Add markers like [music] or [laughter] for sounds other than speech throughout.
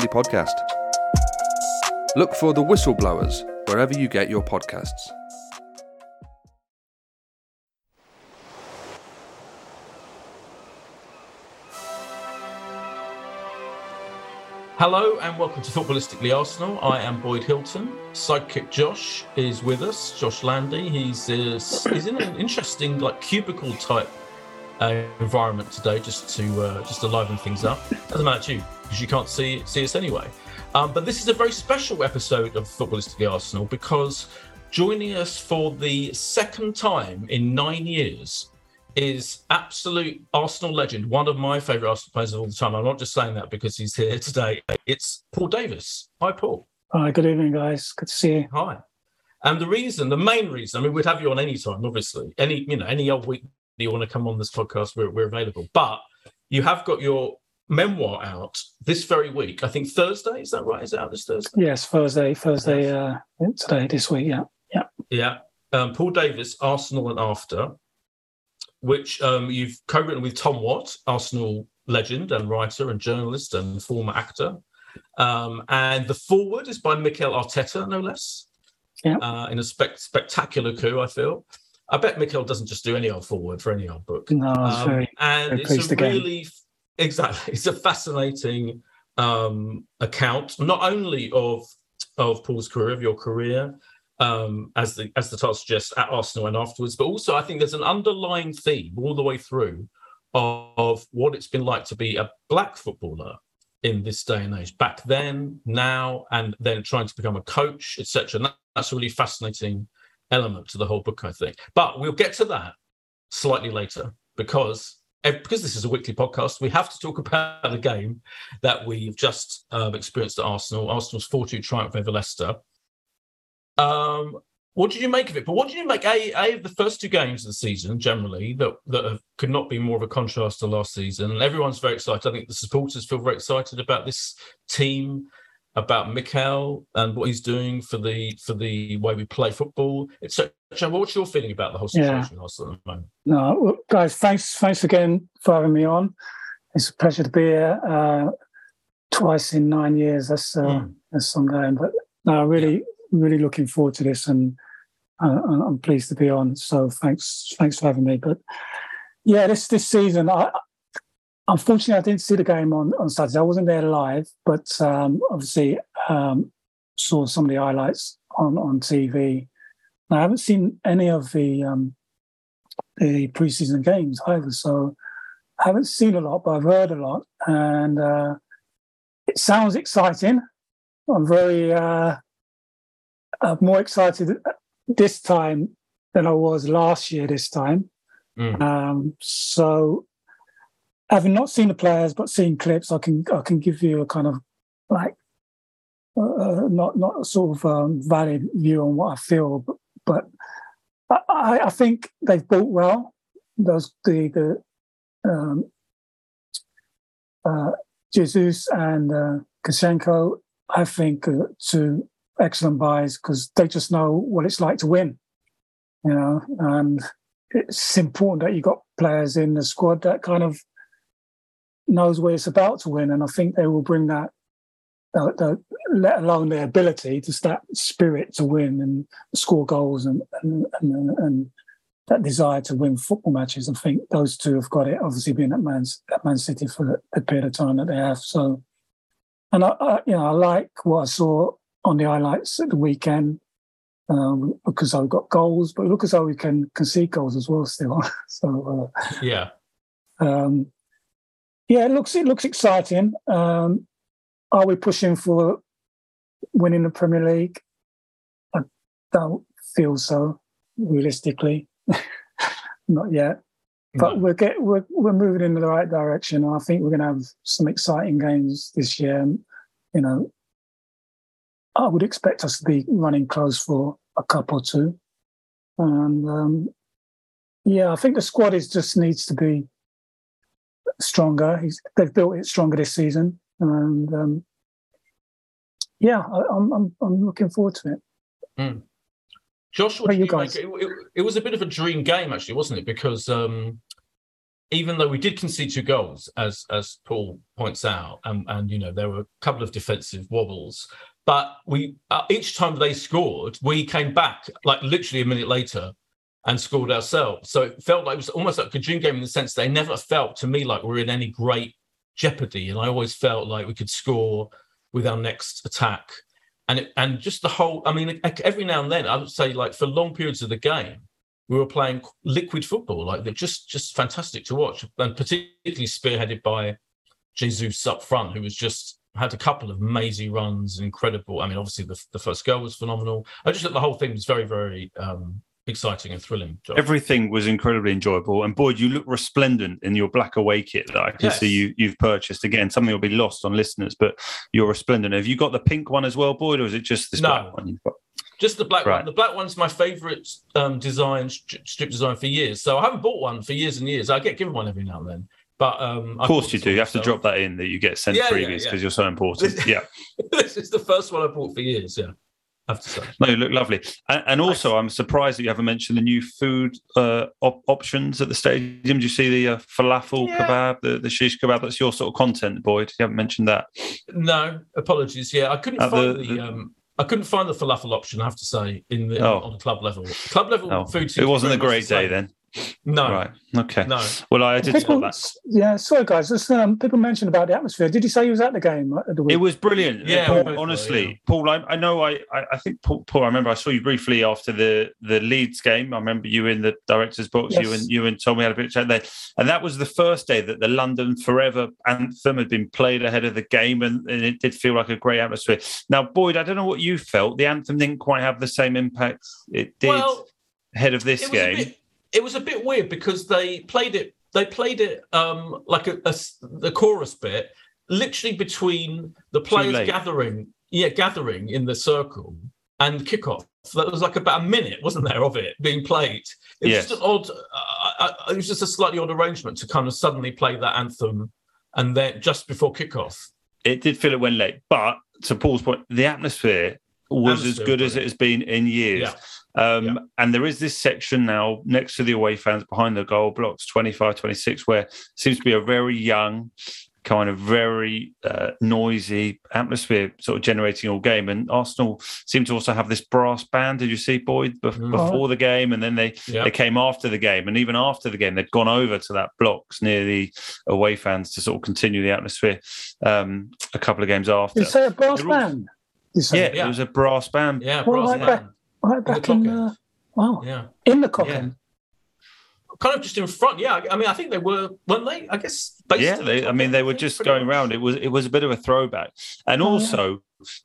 podcast. Look for the Whistleblowers wherever you get your podcasts. Hello and welcome to Footballistically Arsenal. I am Boyd Hilton. Sidekick Josh is with us. Josh Landy. He's uh, he's in an interesting like cubicle type uh, environment today, just to uh, just to liven things up. Doesn't matter to you because you can't see see us anyway. Um, but this is a very special episode of Footballistically Arsenal because joining us for the second time in nine years is absolute Arsenal legend, one of my favourite Arsenal players of all the time. I'm not just saying that because he's here today. It's Paul Davis. Hi, Paul. Hi, good evening, guys. Good to see you. Hi. And the reason, the main reason, I mean, we'd have you on any time, obviously. Any, you know, any old week you want to come on this podcast, we're, we're available. But you have got your memoir out this very week. I think Thursday. Is that right? Is it out this Thursday? Yes, Thursday. Thursday uh, today, this week. Yeah, yeah, yeah. Um, Paul Davis, Arsenal and After, which um, you've co-written with Tom Watt, Arsenal legend and writer and journalist and former actor. Um, and the foreword is by Mikel Arteta, no less. Yeah. Uh, in a spe- spectacular coup, I feel. I bet Mikel doesn't just do any old foreword for any old book. No, it's Um, very, and very it's a again. really exactly it's a fascinating um, account not only of of Paul's career of your career um, as the as the title suggests at Arsenal and afterwards, but also I think there's an underlying theme all the way through of, of what it's been like to be a black footballer in this day and age back then now and then trying to become a coach etc and that, that's a really fascinating element to the whole book i think but we'll get to that slightly later because eh, because this is a weekly podcast we have to talk about the game that we've just um, experienced at arsenal arsenal's 4-2 triumph over leicester um what did you make of it? But what did you make a, a of the first two games of the season generally that that have, could not be more of a contrast to last season? And everyone's very excited. I think the supporters feel very excited about this team, about Mikel and what he's doing for the for the way we play football, etc. What's your feeling about the whole situation Arsenal at the moment? no, well, guys. Thanks, thanks again for having me on. It's a pleasure to be here. Uh, twice in nine years. That's uh, Mm. that's some going. But no, really, really looking forward to this, and uh, I'm I'm pleased to be on. So thanks, thanks for having me. But yeah, this this season, I unfortunately I didn't see the game on on Saturday. I wasn't there live, but um, obviously um, saw some of the highlights on on TV. I haven't seen any of the um, the preseason games either, so I haven't seen a lot, but I've heard a lot, and uh, it sounds exciting. I'm very uh, uh, more excited this time than I was last year. This time, mm. um, so having not seen the players but seen clips, I can I can give you a kind of like uh, uh not not sort of um, valid view on what I feel, but, but I, I, think they've built well. Those the the um, uh, Jesus and uh, I think, uh, two excellent buys because they just know what it's like to win. You know, and it's important that you got players in the squad that kind of knows what it's about to win, and I think they will bring that. Uh, the, let alone their ability to that spirit to win and score goals and and, and, and that desire to win football matches. I think those two have got it. Obviously, being at Man, at Man City for the period of time that they have. So, and I, I, you know, I like what I saw on the highlights at the weekend um, because I've got goals, but look as though we can concede goals as well still. [laughs] so, uh, yeah, um, yeah, it looks it looks exciting. Um, are we pushing for winning the Premier League? I don't feel so realistically. [laughs] Not yet. But no. we're get we're we're moving in the right direction. I think we're going to have some exciting games this year. You know, I would expect us to be running close for a cup or two. And um, yeah, I think the squad is just needs to be stronger. He's, they've built it stronger this season, and um, yeah, I, am I'm I'm looking forward to it. Mm. Josh, what you guys? It, it, it, was a bit of a dream game, actually, wasn't it? Because um, even though we did concede two goals, as as Paul points out, and, and you know there were a couple of defensive wobbles, but we uh, each time they scored, we came back like literally a minute later and scored ourselves. So it felt like it was almost like a dream game in the sense they never felt to me like we are in any great jeopardy, and I always felt like we could score with our next attack and it, and just the whole. I mean, every now and then, I would say, like for long periods of the game, we were playing liquid football, like they're just just fantastic to watch, and particularly spearheaded by Jesus up front, who was just had a couple of amazing runs, incredible. I mean, obviously the, the first goal was phenomenal. I just thought the whole thing was very, very um, exciting and thrilling. Job. Everything was incredibly enjoyable. And Boyd, you look resplendent in your black away kit that I can yes. see you, you've purchased. Again, something will be lost on listeners, but you're resplendent. Have you got the pink one as well, Boyd, or is it just this no. black one you've got? Just the black right. one. The black one's my favourite um, design, strip design for years. So I haven't bought one for years and years. I get given one every now and then. But um, of course you do. You have to drop that in that you get sent yeah, previous because yeah, yeah. you're so important. [laughs] yeah, this is the first one I bought for years. Yeah have to say. No, you look lovely. And, and also, I'm surprised that you haven't mentioned the new food uh, op- options at the stadium. Did you see the uh, falafel yeah. kebab, the, the shish kebab? That's your sort of content, Boyd. You haven't mentioned that. No, apologies. Yeah, I couldn't find the, the, the um, I couldn't find the falafel option. I have to say, in the oh. on the club level, club level oh. food. It wasn't a great day then. No. Right. Okay. No. Well, I did people, that. Yeah. Sorry, guys. Just, um, people mentioned about the atmosphere. Did you say you was at the game? At the it was brilliant. Yeah. Paul, honestly, yeah. Paul. I, I know. I, I think Paul, Paul. I remember I saw you briefly after the the Leeds game. I remember you in the director's box. Yes. You and you and Tommy had a bit of chat there, and that was the first day that the London Forever anthem had been played ahead of the game, and, and it did feel like a great atmosphere. Now, Boyd, I don't know what you felt. The anthem didn't quite have the same impact it did well, ahead of this game it was a bit weird because they played it they played it um, like a, a, the chorus bit literally between the players gathering yeah gathering in the circle and kickoff. So that was like about a minute wasn't there of it being played? It was yes. just an odd uh, uh, it was just a slightly odd arrangement to kind of suddenly play that anthem and then just before kickoff. It did feel it went late but to paul's point the atmosphere was atmosphere as good as it has been in years. Yeah. Um, yeah. And there is this section now next to the away fans behind the goal blocks 25, 26, where seems to be a very young, kind of very uh, noisy atmosphere sort of generating all game. And Arsenal seem to also have this brass band. Did you see Boyd be- mm-hmm. before the game? And then they, yeah. they came after the game. And even after the game, they'd gone over to that blocks near the away fans to sort of continue the atmosphere um, a couple of games after. You say a brass band? Yeah, yeah, it was a brass band. Yeah, brass band. Right back in, the, wow. Yeah. In the coffin. kind of just in front. Yeah, I mean, I think they were, weren't they? I guess. Yeah, they, I mean, they were just going much. around. It was it was a bit of a throwback, and oh, also. Yeah.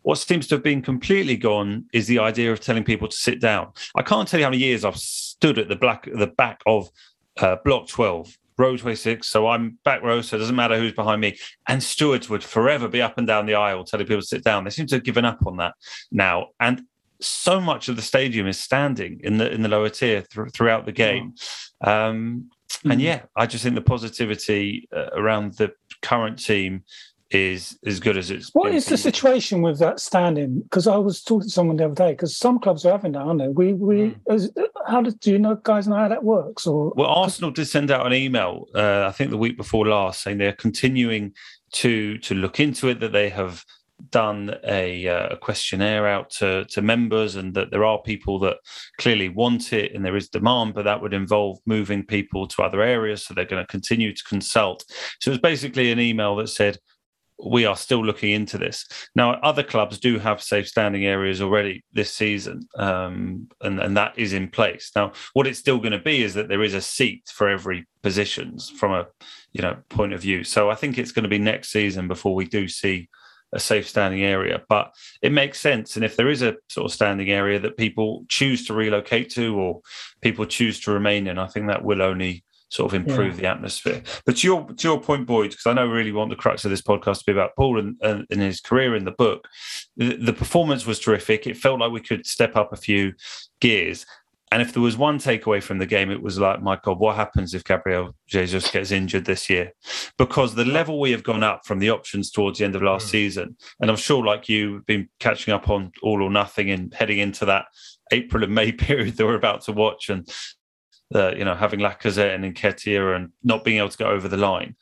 What seems to have been completely gone is the idea of telling people to sit down. I can't tell you how many years I've stood at the black the back of uh, block 12 row 26 so i'm back row so it doesn't matter who's behind me and stewards would forever be up and down the aisle telling people to sit down they seem to have given up on that now and so much of the stadium is standing in the in the lower tier th- throughout the game. Um, and hmm. yeah, I just think the positivity uh, around the current team is as good as it's. What is the situation with that standing? Because I was talking to someone the other day. Because some clubs are having that, aren't they? We we mm. as, how do, do you know guys know how that works? Or well, Arsenal did send out an email. Uh, I think the week before last, saying they're continuing to to look into it. That they have done a, uh, a, questionnaire out to, to members and that there are people that clearly want it and there is demand, but that would involve moving people to other areas. So they're going to continue to consult. So it was basically an email that said, we are still looking into this. Now, other clubs do have safe standing areas already this season, um, and, and that is in place. Now, what it's still going to be is that there is a seat for every positions from a you know point of view. So I think it's going to be next season before we do see a safe standing area. But it makes sense. And if there is a sort of standing area that people choose to relocate to or people choose to remain in, I think that will only sort of improve yeah. the atmosphere. But to your to your point, Boyd, because I know we really want the crux of this podcast to be about Paul and, and, and his career in the book. The, the, performance was terrific. It felt like we could step up a few gears. And if there was one takeaway from the game, it was like, my God, what happens if Gabriel Jesus gets injured this year? Because the level we have gone up from the options towards the end of last mm. season, and I'm sure, like you, have been catching up on all or nothing and heading into that April and May [laughs] period that we're about to watch, and uh, you know having Lacazette and Nketiah and not being able to go over the line.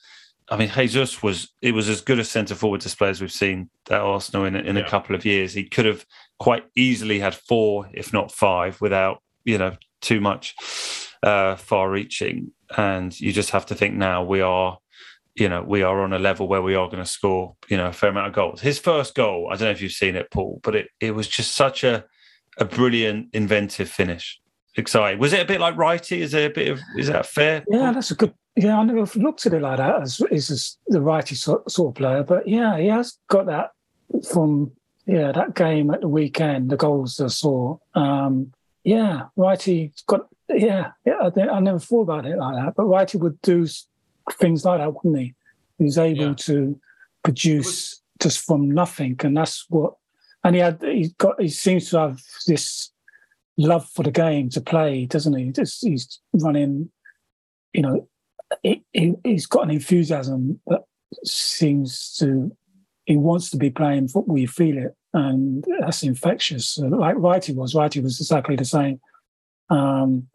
I mean, Jesus was it was as good a centre forward display as we've seen at Arsenal in, in yeah. a couple of years. He could have quite easily had four, if not five, without you know too much uh, far reaching and you just have to think now we are you know we are on a level where we are going to score you know a fair amount of goals. His first goal i don't know if you've seen it paul but it, it was just such a a brilliant inventive finish. Exciting. Was it a bit like Wrighty? Is there a bit of is that fair yeah that's a good yeah i never looked at it like that as is the Wrighty sort, sort of player but yeah he has got that from yeah that game at the weekend the goals i saw. Um yeah, Wrighty got yeah, yeah. I, I, never thought about it like that, but Wrighty would do things like that, wouldn't he? He's able yeah. to produce was, just from nothing, and that's what. And he had he got he seems to have this love for the game to play, doesn't he? Just he's running, you know, he, he, he's got an enthusiasm that seems to he wants to be playing football. You feel it, and that's infectious. Like Wrighty was, Wrighty was exactly the same. Um,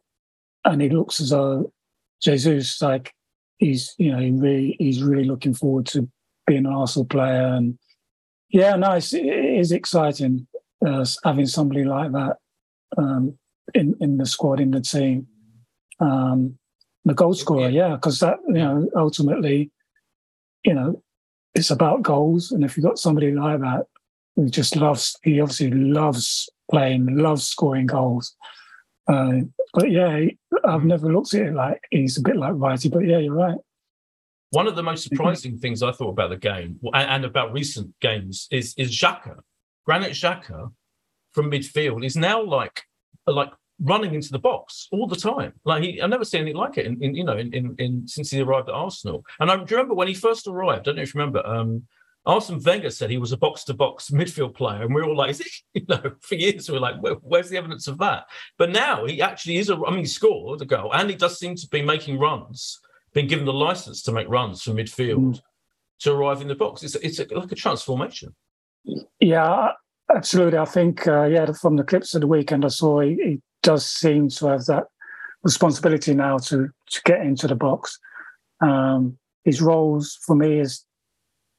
and he looks as though Jesus, like he's, you know, he really, he's really looking forward to being an Arsenal player. And yeah, no, it's, it is exciting uh, having somebody like that um, in in the squad in the team. Um, the goal scorer, yeah, because that you know ultimately, you know, it's about goals, and if you've got somebody like that he just loves. He obviously loves playing, loves scoring goals. Uh, but yeah, I've never looked at it like he's a bit like Wrighty. But yeah, you're right. One of the most surprising things I thought about the game and, about recent games is is Xhaka, Granit Xhaka, from midfield is now like like running into the box all the time. Like he, I've never seen anything like it in, in you know in, in, in, since he arrived at Arsenal. And I remember when he first arrived. I don't know if you remember. Um, Arsene Wenger said he was a box to box midfield player, and we are all like, [laughs] you know, for years we are like, Where, where's the evidence of that? But now he actually is a, I mean, he scored a goal, and he does seem to be making runs, being given the license to make runs from midfield mm. to arrive in the box. It's it's a, like a transformation. Yeah, absolutely. I think, uh, yeah, from the clips of the weekend I saw, he, he does seem to have that responsibility now to to get into the box. Um, his roles for me is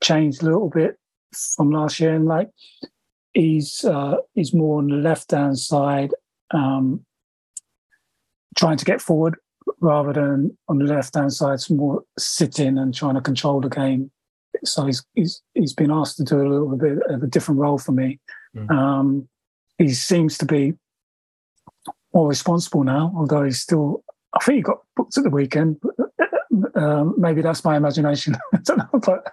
changed a little bit from last year, and like he's uh, he's more on the left hand side, um, trying to get forward rather than on the left hand side, it's more sitting and trying to control the game. So he's he's he's been asked to do a little bit of a different role for me. Mm. Um, he seems to be more responsible now, although he's still I think he got booked at the weekend. Um, maybe that's my imagination. [laughs] I don't know, but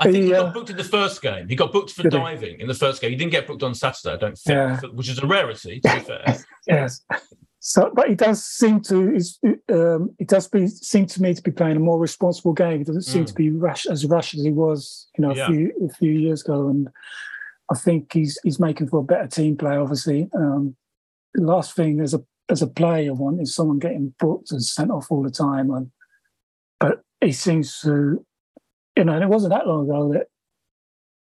I think he, he got booked in the first game. He got booked for diving he? in the first game. He didn't get booked on Saturday, I don't think, yeah. which is a rarity, to be [laughs] fair. yes. So, but he does seem to. Um, it does be, seem to me to be playing a more responsible game. He doesn't seem mm. to be rash as rash as he was, you know, a yeah. few a few years ago. And I think he's he's making for a better team play. Obviously, um, the last thing as a as a player want is someone getting booked and sent off all the time. And but he seems to, you know, and it wasn't that long ago that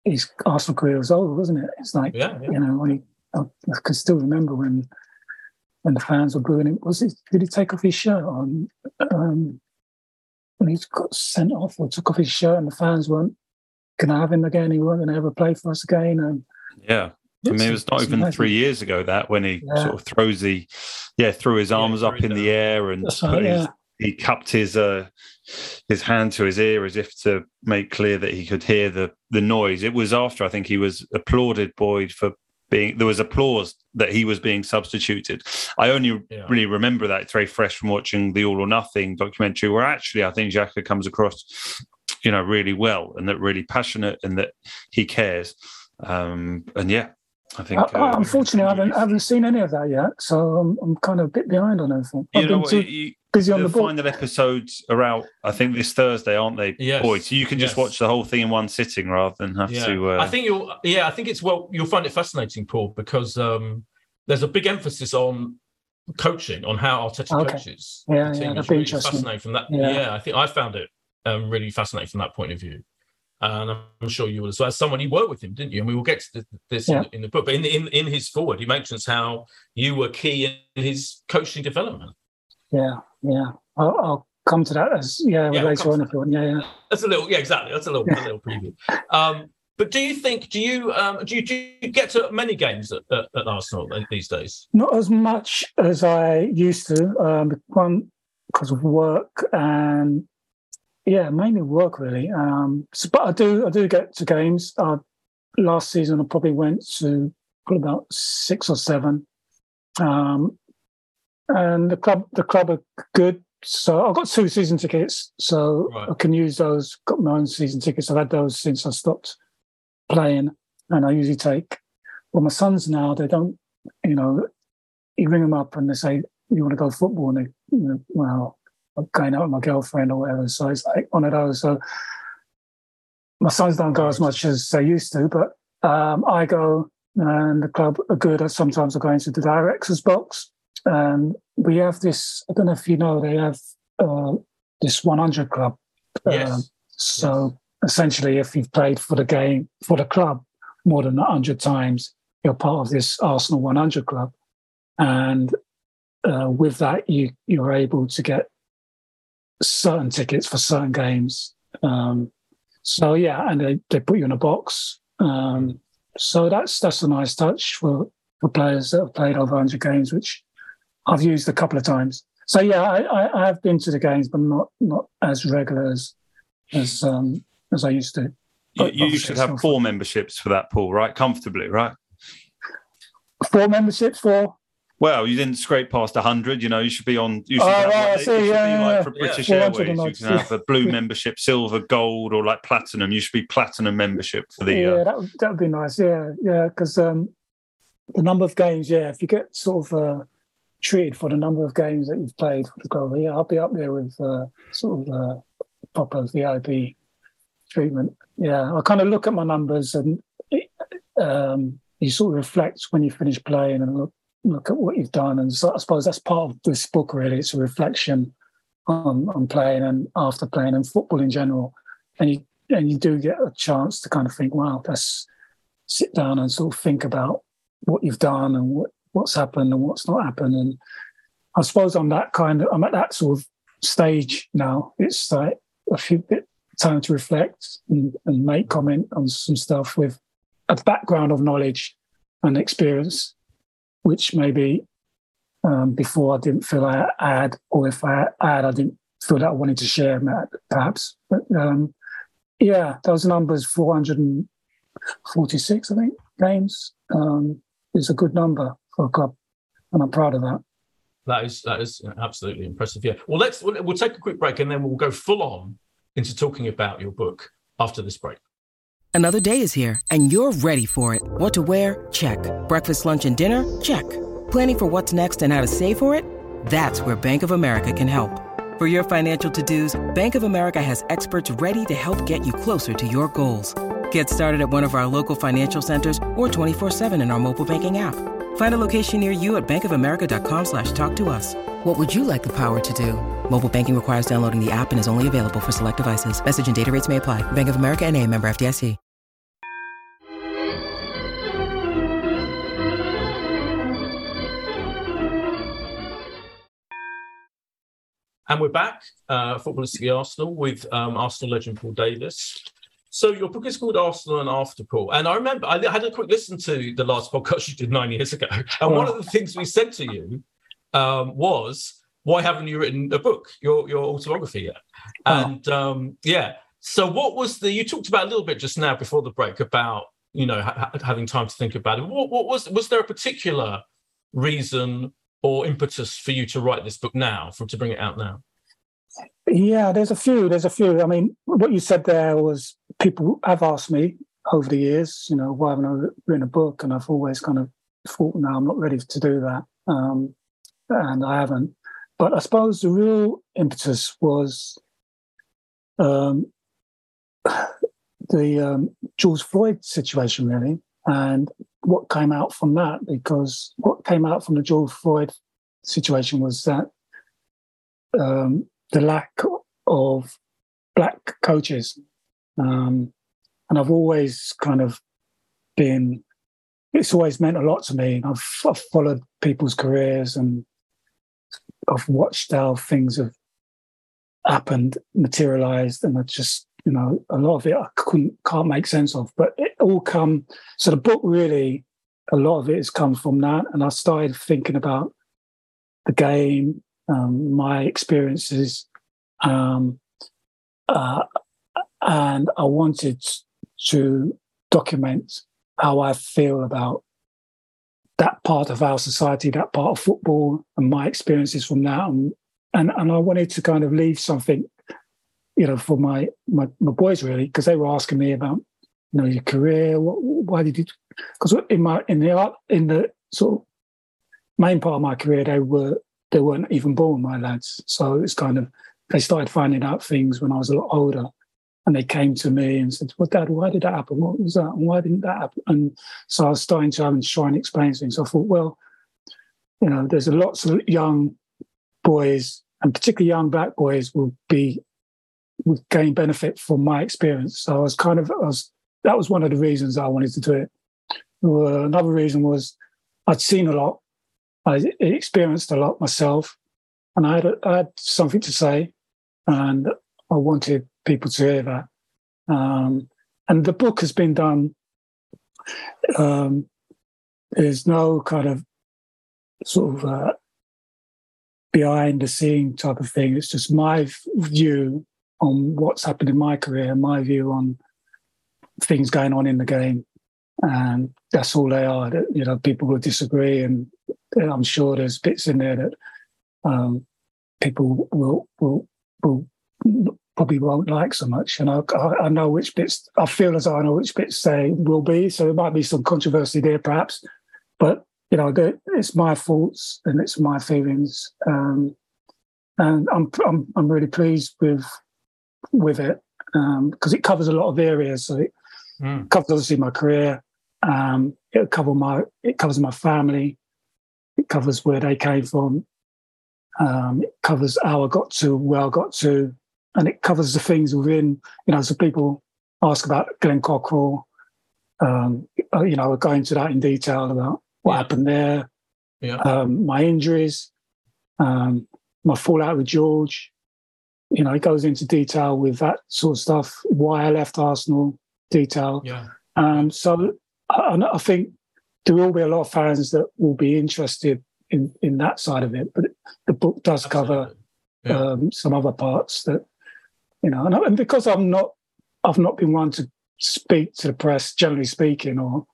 his Arsenal career was over, wasn't it? It's like yeah, yeah. you know, when he, I, I can still remember when when the fans were booing him. Was it? Did he take off his shirt on um, when he got sent off or took off his shirt and the fans weren't going to have him again? He wasn't going to ever play for us again. And yeah. I mean, it was not even amazing. three years ago that when he yeah. sort of throws the, yeah, threw his arms yeah, up in down. the air and right, his, he cupped his uh, his hand to his ear as if to make clear that he could hear the the noise. It was after I think he was applauded Boyd for being there was applause that he was being substituted. I only yeah. really remember that it's very fresh from watching the All or Nothing documentary, where actually I think Xhaka comes across, you know, really well and that really passionate and that he cares. Um, and yeah, I think. Uh, uh, unfortunately, I haven't, I haven't seen any of that yet, so I'm, I'm kind of a bit behind on everything. I've you know, too you, busy on the, the final episodes are out. I think this Thursday, aren't they? Yes. Boy, so you can just yes. watch the whole thing in one sitting rather than have yeah. to. Uh... I think you'll. Yeah, I think it's well. You'll find it fascinating, Paul, because um, there's a big emphasis on coaching, on how Arteta okay. coaches. Yeah, yeah, that'd really fascinating from that. Yeah. yeah, I think I found it um, really fascinating from that point of view. And I'm sure you will as well. As someone you worked with him, didn't you? And we will get to this yeah. in, in, the book. But in, in in his foreword, he mentions how you were key in his coaching development. Yeah, yeah. I'll, I'll come to that as yeah, yeah later on if you want. Yeah, yeah. That's a little yeah, exactly. That's a little a little preview. Um, but do you think do you um, do you, do you get to many games at, at, at, Arsenal these days? Not as much as I used to. Um, one because of work and yeah, mainly work really. Um, so, but I do I do get to games. Uh, last season I probably went to probably about six or seven. Um, and the club the club are good. So I've got two season tickets, so right. I can use those. Got my own season tickets. I've had those since I stopped playing, and I usually take. Well, my sons now they don't. You know, you ring them up and they say you want to go football, and they, you know, well, I'm going out with my girlfriend or whatever. So it's like one of those. So my sons don't go as much as they used to, but um, I go, and the club are good. Sometimes I go into the directors box and we have this. I don't know if you know, they have uh, this 100 club. Yes. Uh, so yes. essentially, if you've played for the game for the club more than 100 times, you're part of this Arsenal 100 club, and uh, with that, you you're able to get certain tickets for certain games. Um, so yeah, and they, they put you in a box. Um, so that's that's a nice touch for, for players that have played over 100 games, which I've used a couple of times. So yeah, I, I, have been to the games, but not not as regular as as um, as I used to. But you, you should have four fun. memberships for that pool, right? Comfortably, right? Four memberships for. Well, you didn't scrape past hundred. You know, you should be on. You should, oh, right, see, yeah, yeah, like for British yeah. Airways, you can have a blue [laughs] membership, silver, gold, or like platinum. You should be platinum membership for the. Yeah, uh, that would, that would be nice. Yeah, yeah, because um, the number of games. Yeah, if you get sort of. Uh, treated for the number of games that you've played for the club. Yeah, I'll be up there with uh, sort of uh, proper VIP treatment. Yeah, I kind of look at my numbers and it, um, you sort of reflect when you finish playing and look look at what you've done. And so I suppose that's part of this book. Really, it's a reflection on on playing and after playing and football in general. And you and you do get a chance to kind of think, wow, let's sit down and sort of think about what you've done and what what's happened and what's not happened. And I suppose I'm that kind of I'm at that sort of stage now. It's like a few bit time to reflect and, and make comment on some stuff with a background of knowledge and experience, which maybe um, before I didn't feel I had, or if I had, I didn't feel that I wanted to share, perhaps. But um, yeah, those numbers 446, I think, games um, is a good number for a club, and I'm proud of that. That is that is absolutely impressive. Yeah. Well, let's we'll, we'll take a quick break and then we'll go full on into talking about your book after this break. Another day is here and you're ready for it. What to wear? Check. Breakfast, lunch, and dinner? Check. Planning for what's next and how to save for it? That's where Bank of America can help. For your financial to-dos, Bank of America has experts ready to help get you closer to your goals. Get started at one of our local financial centers or 24-7 in our mobile banking app. Find a location near you at bankofamerica.com slash talk to us. What would you like the power to do? Mobile banking requires downloading the app and is only available for select devices. Message and data rates may apply. Bank of America and a member FDIC. And we're back, uh, the Arsenal, with um, Arsenal legend Paul Davis. So your book is called Arsenal and After Paul, and I remember I had a quick listen to the last podcast [laughs] you did nine years ago, and oh. one of the things we said to you um, was, "Why haven't you written a book, your your autobiography yet?" Oh. And um, yeah, so what was the? You talked about a little bit just now before the break about you know ha- having time to think about it. What, what was was there a particular reason or impetus for you to write this book now, for to bring it out now? Yeah, there's a few. There's a few. I mean, what you said there was people have asked me over the years, you know, why haven't I written a book? And I've always kind of thought, no, I'm not ready to do that. Um, and I haven't. But I suppose the real impetus was um, the um, George Floyd situation, really, and what came out from that. Because what came out from the George Floyd situation was that um, the lack of black coaches. Um, and I've always kind of been, it's always meant a lot to me. I've, I've followed people's careers and I've watched how things have happened, materialized, and I just, you know, a lot of it I couldn't, can't make sense of. But it all come, so the book really, a lot of it has come from that. And I started thinking about the game, um, my experiences, um, uh, and I wanted to document how I feel about that part of our society, that part of football, and my experiences from that, and and, and I wanted to kind of leave something, you know, for my my, my boys really, because they were asking me about, you know, your career. What, why did you? Because in my in the art in the sort of main part of my career, they were they weren't even born, my lads. So it's kind of, they started finding out things when I was a lot older. And they came to me and said, Well, Dad, why did that happen? What was that? And why didn't that happen? And so I was starting to and try and explain things. So I thought, well, you know, there's lots of young boys, and particularly young black boys, will be would gain benefit from my experience. So I was kind of, I was, that was one of the reasons I wanted to do it. Uh, another reason was I'd seen a lot I experienced a lot myself, and I had, a, I had something to say, and I wanted people to hear that. Um, and the book has been done. Um, there's no kind of sort of uh, behind the scene type of thing. It's just my view on what's happened in my career, my view on things going on in the game, and that's all they are. That you know, people will disagree, and I'm sure there's bits in there that um, people will, will will probably won't like so much, and I, I, know which bits. I feel as I know which bits they will be. So there might be some controversy there, perhaps, but you know, it's my thoughts and it's my feelings, um, and I'm, I'm I'm really pleased with with it because um, it covers a lot of areas. So it mm. covers obviously my career. Um, it covers my it covers my family. It covers where they came from. Um, it covers how I got to where I got to, and it covers the things within. You know, so people ask about Glenn Cockerill. Um, uh, you know, I go into that in detail about what yeah. happened there, yeah. um, my injuries, um, my fallout with George. You know, it goes into detail with that sort of stuff. Why I left Arsenal, detail. Yeah. Um, so I, I think there will be a lot of fans that will be interested in in that side of it. But the book does Absolutely. cover yeah. um, some other parts that you know, and, and, because I'm not, I've not been one to speak to the press, generally speaking, or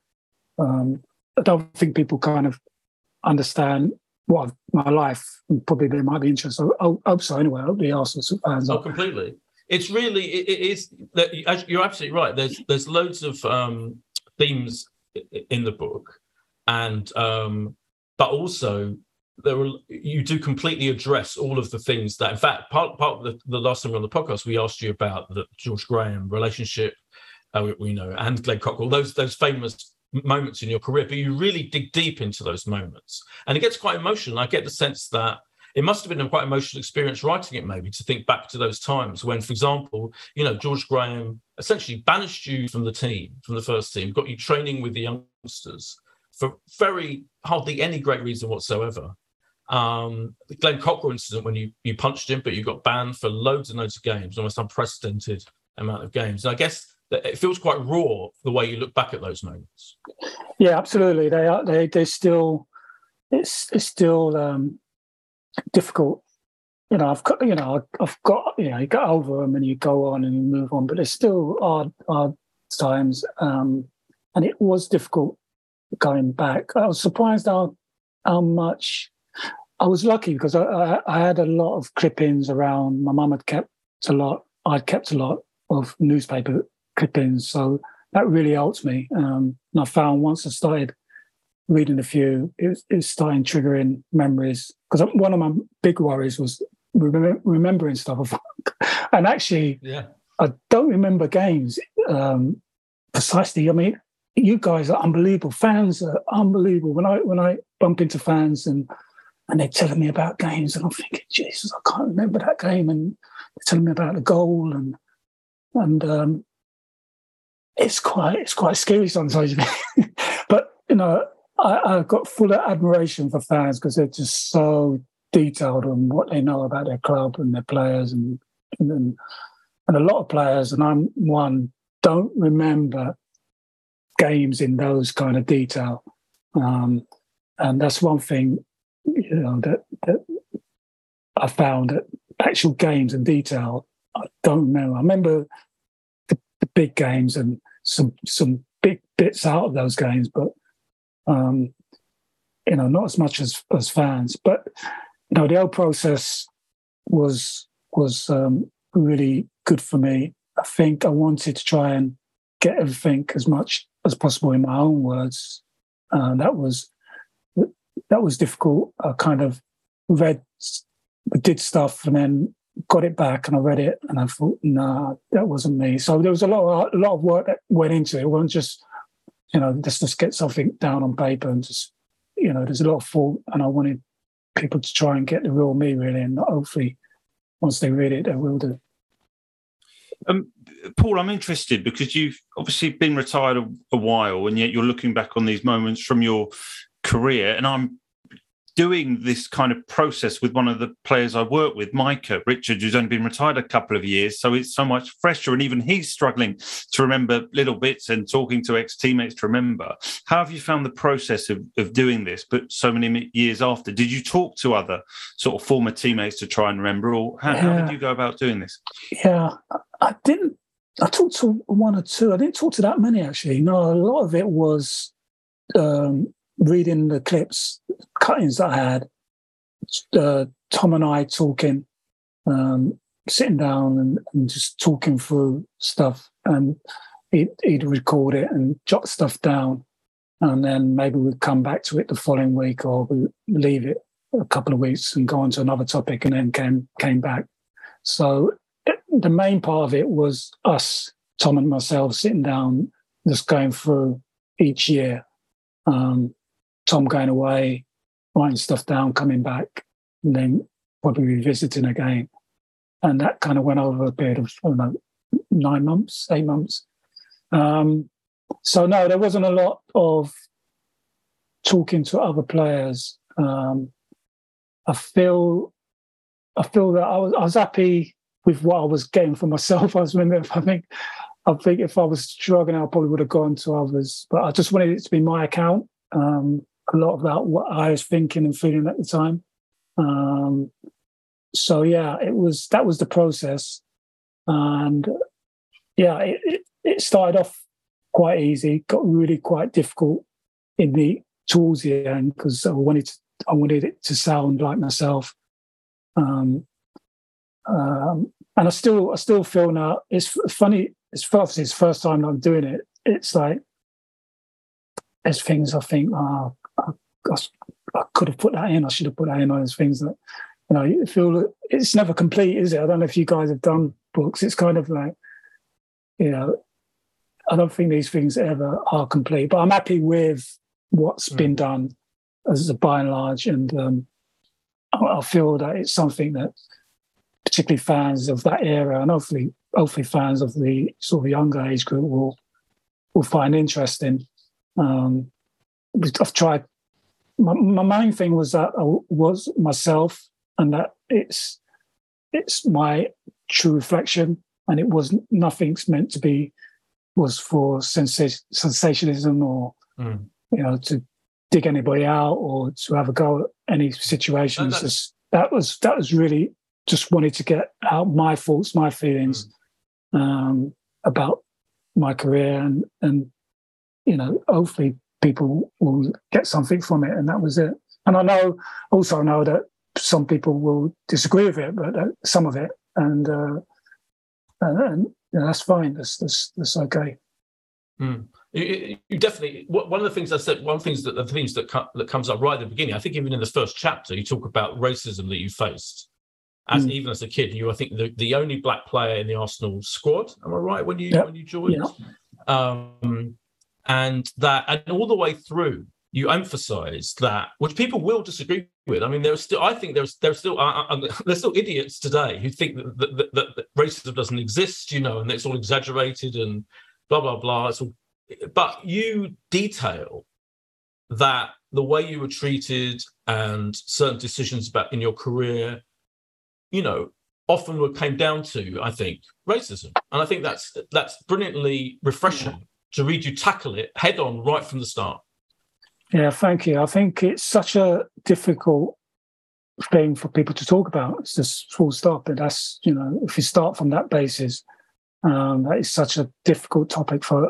um, I don't think people kind of understand what my life probably they might be interested. I hope so anyway. I hope the Arsenal fans. Oh, completely. It's really it, it is that you're absolutely right. There's there's loads of um, themes in the book, and um, but also there are you do completely address all of the things that in fact part part of the, the last time we were on the podcast we asked you about the George Graham relationship uh, we, we know and Glenn Cockerill those those famous moments in your career but you really dig deep into those moments. And it gets quite emotional. I get the sense that it must have been a quite emotional experience writing it maybe to think back to those times when for example you know George Graham essentially banished you from the team from the first team got you training with the youngsters for very hardly any great reason whatsoever um, the Glenn Cockerill incident when you you punched him, but you got banned for loads and loads of games, almost unprecedented amount of games. And I guess it feels quite raw the way you look back at those moments. Yeah, absolutely. They are. They they still. It's it's still um, difficult. You know, I've got you know I've got you know you get over them and you go on and you move on, but there's still hard hard times, um, and it was difficult going back. I was surprised how how much I was lucky because I, I, I had a lot of clippings around. My mum had kept a lot. I'd kept a lot of newspaper clippings, so that really helped me. Um, and I found once I started reading a few, it was, it was starting triggering memories. Because one of my big worries was remember, remembering stuff. [laughs] and actually, yeah. I don't remember games um, precisely. I mean, you guys are unbelievable. Fans are unbelievable. When I when I bump into fans and and they're telling me about games, and I'm thinking, Jesus, I can't remember that game, and they're telling me about the goal, and and um, it's quite it's quite scary sometimes. [laughs] but you know, I, I've got full admiration for fans because they're just so detailed on what they know about their club and their players, and and, and a lot of players, and I'm one, don't remember games in those kind of detail. Um, and that's one thing you know that that I found that actual games and detail I don't know. I remember the, the, big games and some some big bits out of those games, but um, you know not as much as as fans. But know the whole process was was um, really good for me. I think I wanted to try and get everything as much as possible in my own words. Uh, that was that was difficult. I kind of read, did stuff, and then got it back, and I read it, and I thought, nah, that wasn't me. So there was a lot, of, a lot of work that went into it. It wasn't just, you know, just just get something down on paper and just, you know, there's a lot of thought, and I wanted people to try and get the real me really, and hopefully, once they read it, they will do. Um, Paul, I'm interested because you've obviously been retired a, a, while, and yet you're looking back on these moments from your career. And I'm doing this kind of process with one of the players I work with, Micah Richards, who's only been retired a couple of years. So it's so much fresher. And even he's struggling to remember little bits and talking to ex teammates to remember. How have you found the process of, of doing this, but so many years after? Did you talk to other sort of former teammates to try and remember? Or how, yeah. how did you go about doing this? Yeah, I didn't. I talked to one or two. I didn't talk to that many actually. No, a lot of it was um, reading the clips, cuttings that I had, uh, Tom and I talking, um, sitting down and, and, just talking through stuff, and he'd, he'd, record it and jot stuff down, and then maybe we'd come back to it the following week, or we leave it a couple of weeks and go on to another topic, and then came came back. So the main part of it was us, Tom and myself, sitting down, just going through each year. Um, Tom going away, writing stuff down, coming back, and then probably revisiting again. And that kind of went over a period of, I don't know, nine months, eight months. Um, so, no, there wasn't a lot of talking to other players. Um, I feel, I feel that I was, I was happy with what I was getting for myself. [laughs] I was remember, I think, I think if I was struggling, I probably would have gone to others. But I just wanted it to be my account. Um, a lot about what I was thinking and feeling at the time. Um, so yeah, it was that was the process, and yeah, it, it, it started off quite easy, got really quite difficult in the towards the end because I wanted to I wanted it to sound like myself. Um, um, and I still I still feel now it's funny. It's obviously it's first time I'm doing it. It's like there's things I think oh, I, I, could have put that in. I should have put that in. Those things that you know you feel it's never complete, is it? I don't know if you guys have done books. It's kind of like you know I don't think these things ever are complete, but I'm happy with what's mm. been done as a by and large, and um, I, I feel that it's something that particularly fans of that era, and hopefully, hopefully fans of the sort of younger age group will will find interesting. Um, I've tried. My, my main thing was that I was myself, and that it's it's my true reflection, and it was nothing's meant to be was for sensation, sensationalism or mm. you know to dig anybody out or to have a go at any situations. that was that was really just wanted to get out my thoughts, my feelings mm. um, about my career, and and you know, hopefully people will get something from it, and that was it. And I know, also know that some people will disagree with it, but uh, some of it, and uh, and, and you know, that's fine. That's that's that's okay. Mm. You, you, definitely one of the things I said. One of the things that the things that that comes up right at the beginning. I think even in the first chapter, you talk about racism that you faced, as mm. even as a kid, you were, I think the, the only black player in the Arsenal squad. Am I right when you yep. when you joined? Yep. Um, and that and all the way through, you emphasise that, which people will disagree with. I mean, there's still, I think there's there's still uh, uh, there's still idiots today who think that, that, that, that, racism doesn't exist, you know, and it's all exaggerated and blah blah blah. It's all, but you detail that the way you were treated and certain decisions about in your career you know, often what came down to, I think, racism. And I think that's that's brilliantly refreshing to read you tackle it head on right from the start. Yeah, thank you. I think it's such a difficult thing for people to talk about. It's just full stop. And that's, you know, if you start from that basis, um, that is such a difficult topic for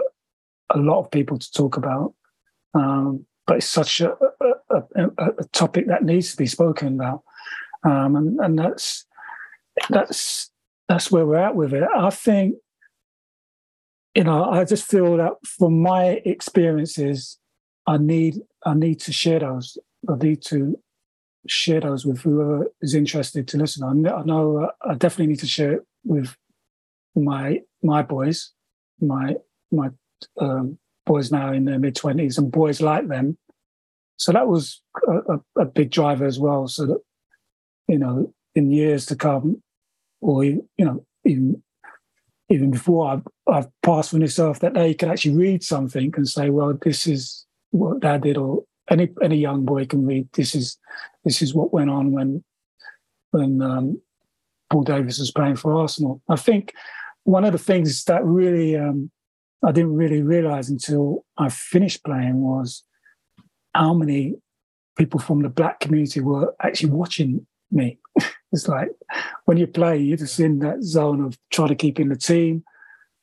a lot of people to talk about. Um, but it's such a, a, a, a, topic that needs to be spoken about. Um, and, and that's that's that's where we're at with it. I think, you know, I just feel that from my experiences, I need I need to share those. I need to share those with whoever is interested to listen. I, know uh, I definitely need to share it with my my boys, my my um, boys now in their mid twenties, and boys like them. So that was a, a, a big driver as well. So that you know, in years to come, or you know even even before I've, I've passed for myself that they can actually read something and say, well, this is what dad did, or any any young boy can read. This is this is what went on when when um, Paul Davis was playing for Arsenal. I think one of the things that really um, I didn't really realize until I finished playing was how many people from the black community were actually watching me. [laughs] it's like when you play, you're just in that zone of trying to keep in the team,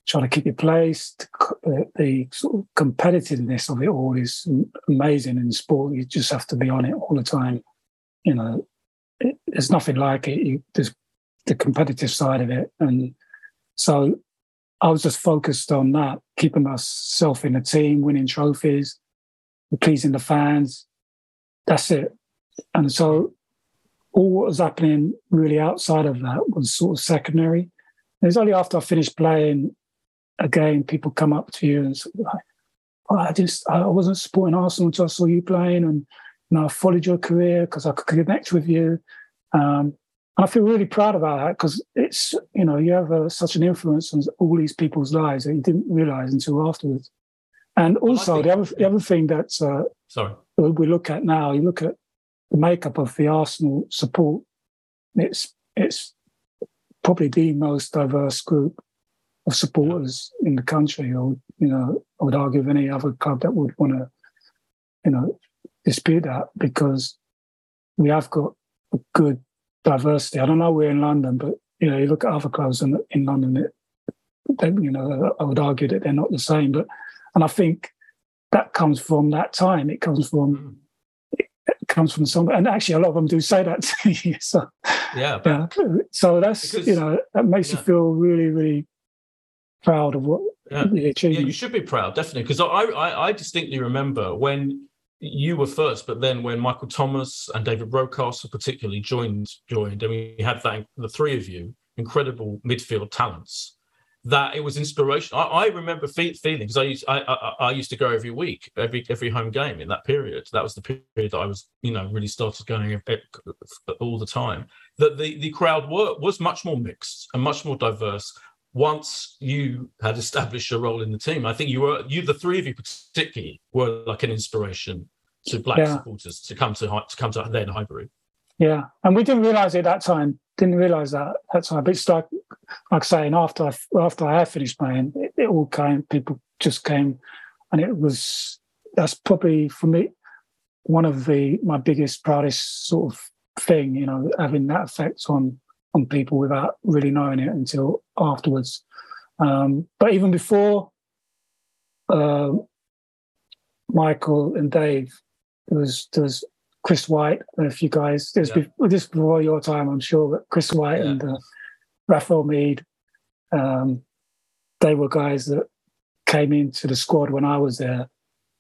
trying to keep your place. The, uh, the sort of competitiveness of it all is amazing in sport. You just have to be on it all the time. You know, it, there's nothing like it. You, there's the competitive side of it, and so I was just focused on that, keeping myself in the team, winning trophies, pleasing the fans. That's it. And so all what was happening really outside of that was sort of secondary. it was only after I finished playing again, people come up to you and sort of like, oh, I just I wasn't supporting Arsenal until I saw you playing, and you know I followed your career because I could connect with you. Um, and I feel really proud about that because it's you know you have uh, such an influence on all these people's lives that you didn't realize until afterwards. And also the other the other thing that's uh, sorry we look at now, you look at the makeup of the Arsenal support, it's it's probably the most diverse group of supporters in the country. Or you know, I would argue of any other club that would want to, you know, dispute that because we have got a good diversity. I don't know we're in London, but you know, you look at other clubs in, in London, it, they, you know, I would argue that they're not the same. But and I think that comes from that time. It comes from mm comes from some, and actually a lot of them do say that to [laughs] you. So yeah, yeah. So that's because, you know that makes yeah. you feel really, really proud of what yeah. the achievement. Yeah, you should be proud, definitely. Because I, I, I distinctly remember when you were first, but then when Michael Thomas and David Rocastle particularly joined, joined, and we had that the three of you, incredible midfield talents that it was inspiration. I, I remember fe- feeling because I used I, I, I, used to go every week, every every home game in that period. That was the period that I was, you know, really started going all the time. That the the crowd were was much more mixed and much more diverse. Once you had established your role in the team, I think you were you the three of you particularly were like an inspiration to black yeah. supporters to come to to come to then Highbury. Yeah, and we didn't realize it that time. Didn't realize that that time. But it's like like saying after I after I had finished playing, it, it, all came. People just came, and it was that's probably for me one of the my biggest proudest sort of thing. You know, having that effect on on people without really knowing it until afterwards. Um, but even before uh, Michael and Dave, there was there was Chris White and a few guys. This yeah. before, this before your time, I'm sure. But Chris White yeah. and uh, Raphael Meade, um, they were guys that came into the squad when I was there,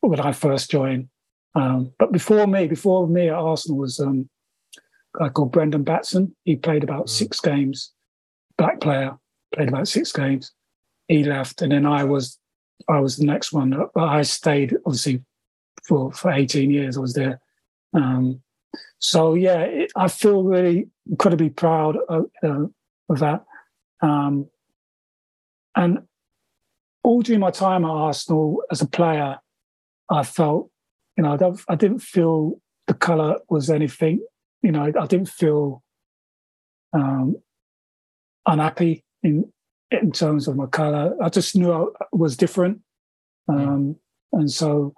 when I first joined. Um, but before me, before me at Arsenal was um, a guy called Brendan Batson. He played about mm. six games, black player, played about six games. He left, and then I was, I was the next one. I stayed obviously for for 18 years. I was there. Um, so yeah, it, I feel really incredibly proud of, uh, of that. Um, and all during my time at Arsenal as a player, I felt, you know, I didn't feel the colour was anything. You know, I didn't feel um, unhappy in in terms of my colour. I just knew I was different, um, and so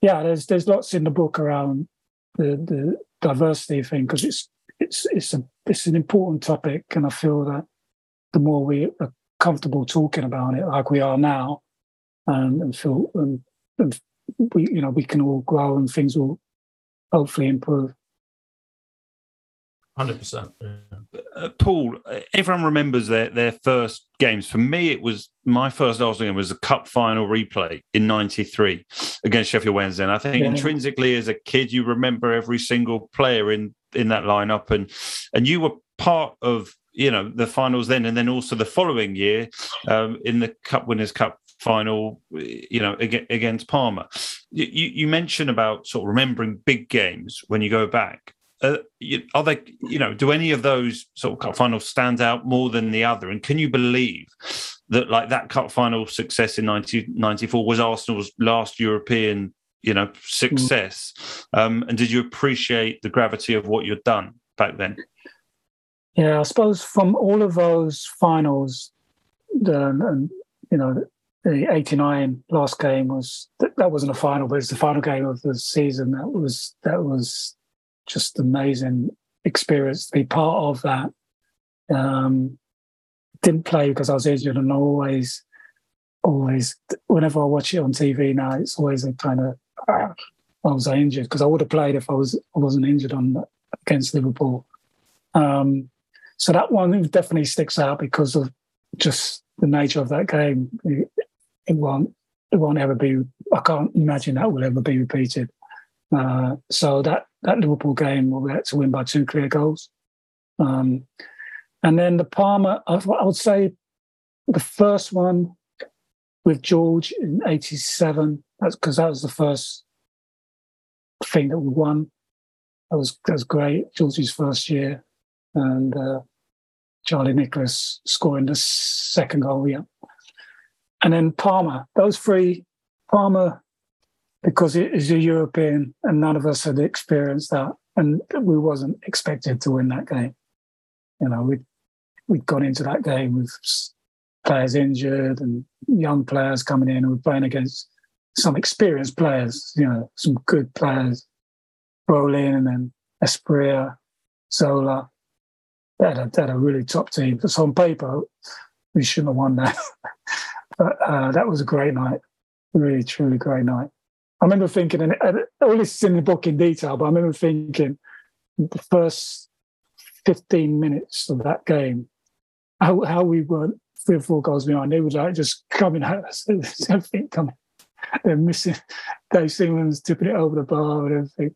yeah, there's there's lots in the book around the the diversity thing because it's it's it's a it's an important topic, and I feel that the more we are comfortable talking about it, like we are now, and, and feel and, and we you know we can all grow and things will hopefully improve. Hundred percent. Uh, Paul, everyone remembers their their first games. For me, it was my first Arsenal game was a cup final replay in '93 against Sheffield Wednesday. And I think yeah. intrinsically, as a kid, you remember every single player in in that lineup, and and you were part of you know the finals then, and then also the following year um, in the Cup Winners' Cup final, you know, against Parma. You, you mentioned about sort of remembering big games when you go back. Uh, are they, you know, do any of those sort of cup finals stand out more than the other? And can you believe that, like that cup final success in 1994 was Arsenal's last European, you know, success? Mm. Um, and did you appreciate the gravity of what you'd done back then? Yeah, I suppose from all of those finals, the, and you know, the '89 last game was that, that wasn't a final, but it's the final game of the season. That was that was just amazing experience to be part of that. Um, didn't play because I was injured, and always, always, whenever I watch it on TV now, it's always a kind of ah, I was injured because I would have played if I was I wasn't injured on against Liverpool. Um, so that one definitely sticks out because of just the nature of that game. It, it won't it won't ever be. I can't imagine that will ever be repeated. Uh, so that that Liverpool game where we had to win by two clear goals, um, and then the Parma. I, I would say the first one with George in '87. That's because that was the first thing that we won. That was that was great. George's first year, and uh, Charlie Nicholas scoring the second goal, yeah. And then Parma, those three, Parma, because it is a European and none of us had experienced that. And we wasn't expected to win that game. You know, we'd, we'd gone into that game with players injured and young players coming in and we're playing against some experienced players, you know, some good players, Brolin and Asprilla, Zola they had, a, they had a really top team. So on paper, we shouldn't have won that. [laughs] but uh, that was a great night, really, truly great night. I remember thinking, and all this is in the book in detail, but I remember thinking the first 15 minutes of that game, how, how we were three or four goals behind. They were like just coming at us, [laughs] everything coming. They're missing Dave Seaman tipping it over the bar and everything.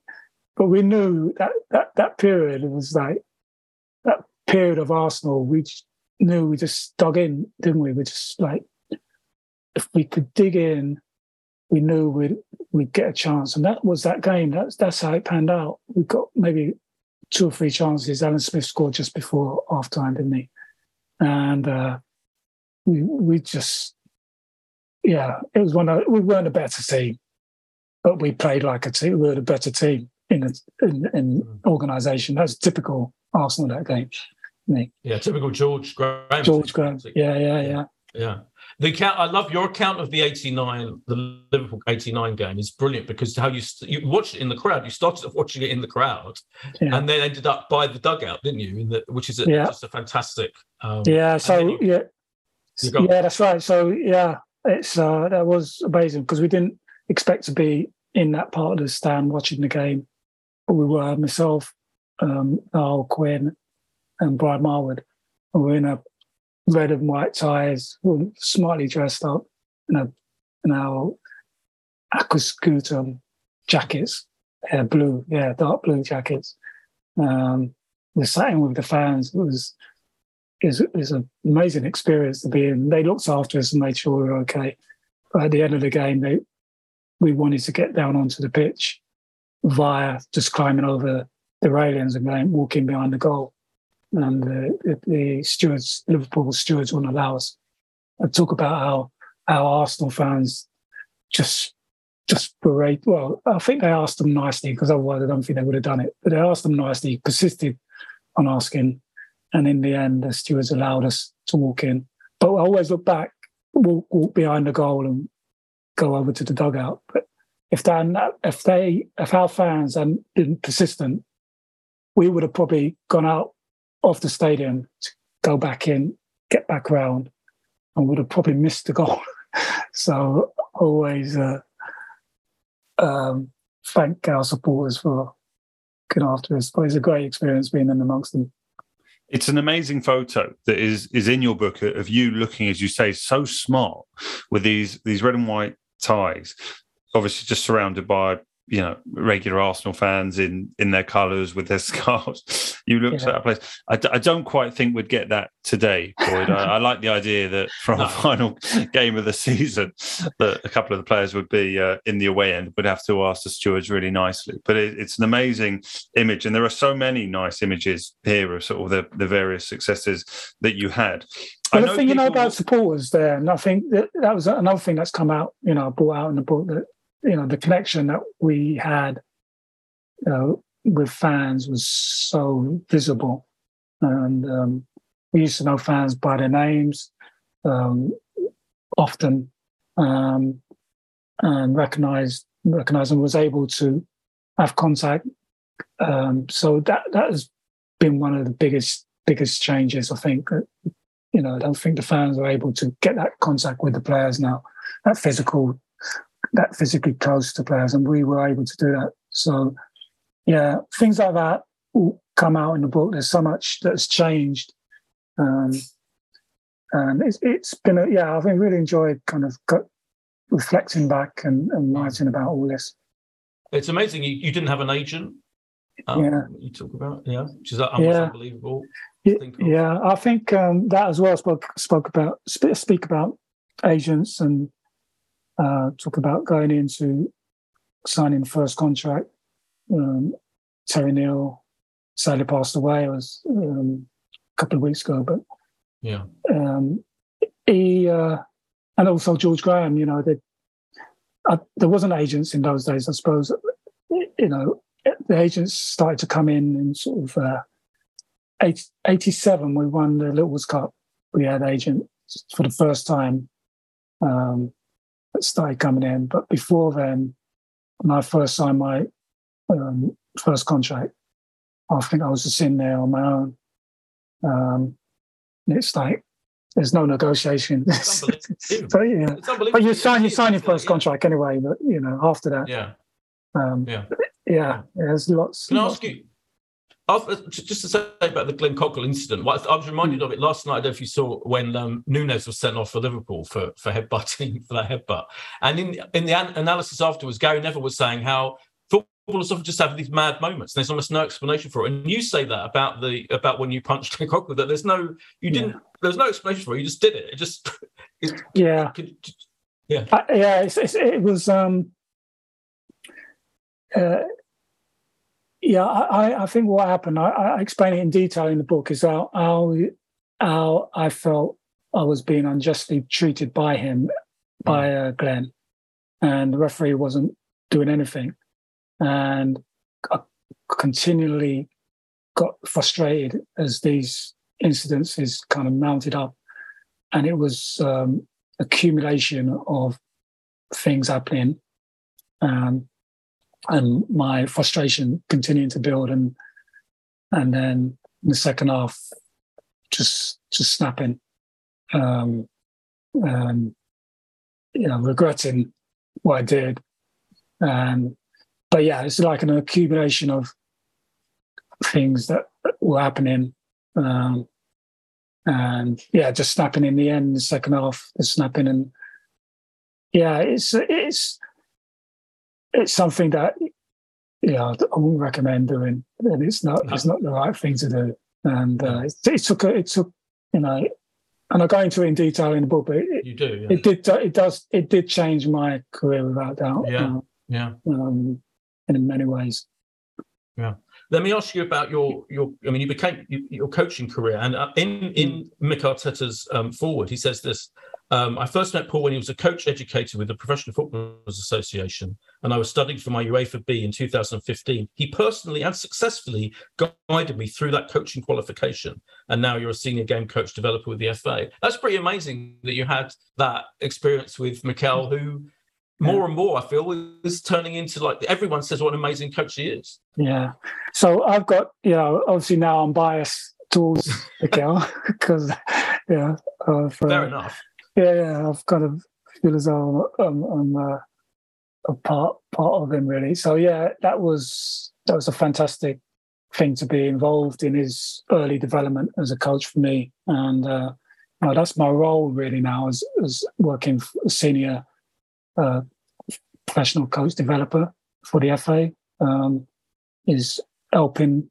But we knew that that that period was like that period of Arsenal. We knew we just dug in, didn't we? We just like if we could dig in, we knew we'd we'd get a chance. And that was that game. That's that's how it panned out. We got maybe two or three chances. Alan Smith scored just before half time, didn't he? And uh, we we just yeah, it was one of we weren't a better team, but we played like a team. We were a better team in a, in, in mm. organisation. That's typical Arsenal that game. Yeah, typical George Graham. George Graham. Yeah, yeah, yeah. Yeah. The account, I love your account of the '89, the Liverpool '89 game is brilliant because how you you watched it in the crowd. You started watching it in the crowd, yeah. and then ended up by the dugout, didn't you? The, which is a, yeah. just a fantastic. Um, yeah. So you, yeah, yeah, that's right. So yeah, it's uh, that was amazing because we didn't expect to be in that part of the stand watching the game, but we were myself, um, Niall Quinn, and Brian Marwood, and we are in a red and white ties, smartly dressed up in a in our Aquascutum jackets, yeah, blue, yeah, dark blue jackets. Um, we sat in with the fans. It was is is an amazing experience to be in. They looked after us and made sure we were okay. But at the end of the game, they we wanted to get down onto the pitch via just climbing over the railings and going walking behind the goal. And the, the stewards, Liverpool stewards, wouldn't allow us. I talk about how our Arsenal fans just just berate. Well, I think they asked them nicely because otherwise I don't think they would have done it. But they asked them nicely, persisted on asking and in the end, the stewards allowed us to walk in. But I always look back, walk, walk behind the goal and go over to the dugout. But if they if they if our fans hadn't been persistent, we would have probably gone out of the stadium to go back in, get back round, and would have probably missed the goal. [laughs] so always uh, um, thank our supporters for looking after us. But it's a great experience being in amongst them. It's an amazing photo that is is in your book of you looking, as you say, so smart with these these red and white ties, obviously just surrounded by you know regular Arsenal fans in in their colours with their [laughs] scarves. You looked yeah. at a place. I, I, don't quite think we'd get that today, Boyd. I, I, like the idea that from a [laughs] [laughs] final game of the season, that a couple of the players would be uh, in the away end. Would have to ask the stewards really nicely. But it, it's an amazing image, and there are so many nice images here of sort of the, the various successes that you had. Well, the thing you know about supporters there, and I think that, that was another thing that's come out, you know, brought out in the book that you know the connection that we had you know, with fans was so visible, and um, we used to know fans by their names um, often, um, and recognize recognize and was able to have contact. Um, so that that has been one of the biggest biggest changes. I think you know I don't think the fans are able to get that contact with the players now, that physical that physically close to players, and we were able to do that. So, yeah, things like that will come out in the book. There's so much that's changed, um, and it's, it's been a, yeah. I've been really enjoyed kind of reflecting back and, and writing about all this. It's amazing. You, you didn't have an agent. Um, yeah, you talk about yeah, which is yeah. unbelievable. Yeah, Yeah I think um, that as well spoke spoke about speak about agents and uh, talk about going into signing the first contract. Um, Terry Neill sadly passed away. It was um, a couple of weeks ago, but yeah, um, he uh, and also George Graham. You know, they, uh, there wasn't agents in those days. I suppose you know the agents started to come in in sort of uh, 80, 87. We won the Littlewoods Cup. We had agents for the first time. Um, that started coming in. But before then, when I first signed my um, first contract, I think I was just in there on my own. Um, it's like there's no negotiation. [laughs] so, yeah. But you sign you sign your first contract anyway. But you know after that, yeah, um, yeah, yeah. There's lots. Can I ask you? Just to say about the Glenn Cockerill incident, I was reminded of it last night. I don't know if you saw when um, Nunez was sent off for Liverpool for for headbutting [laughs] for that headbutt, and in in the an- analysis afterwards, Gary Neville was saying how footballers often just have these mad moments. And there's almost no explanation for it. And you say that about the about when you punched [laughs] Glenn Cockerill that there's no you didn't yeah. there's no explanation for it. You just did it. It just [laughs] it, yeah could, yeah uh, yeah. It's, it's, it was um uh, yeah. I I think what happened. I, I explain it in detail in the book. Is how how how I felt I was being unjustly treated by him by uh, Glenn, and the referee wasn't doing anything and I continually got frustrated as these incidences kind of mounted up, and it was um, accumulation of things happening, um, and my frustration continuing to build, and and then in the second half, just just snapping, um, um, you know, regretting what I did, and but yeah, it's like an accumulation of things that were happening. Um, and yeah, just snapping in the end, the second half, the snapping, and yeah, it's it's it's something that yeah I wouldn't recommend doing, and it's not no. it's not the right thing to do. And uh, it, it, took a, it took you know, and I go into it in detail in the book, but it, you do yeah. it did it does it did change my career without doubt. Yeah, uh, yeah. Um, in many ways. Yeah. Let me ask you about your your. I mean, you became your coaching career, and uh, in in Mikel Arteta's um, foreword, he says this. Um, I first met Paul when he was a coach educator with the Professional Footballers Association, and I was studying for my UEFA B in 2015. He personally and successfully guided me through that coaching qualification, and now you're a senior game coach developer with the FA. That's pretty amazing that you had that experience with Mikel, who more and more, I feel, is turning into like everyone says what an amazing coach he is. Yeah. So I've got, you know, obviously now I'm biased towards [laughs] Mikel because, yeah. Uh, Fair enough. Yeah, yeah. I've kind of feel as though I'm, I'm uh, a part part of him really. So yeah, that was that was a fantastic thing to be involved in his early development as a coach for me, and uh, you know, that's my role really now as as working senior uh, professional coach developer for the FA, um, is helping,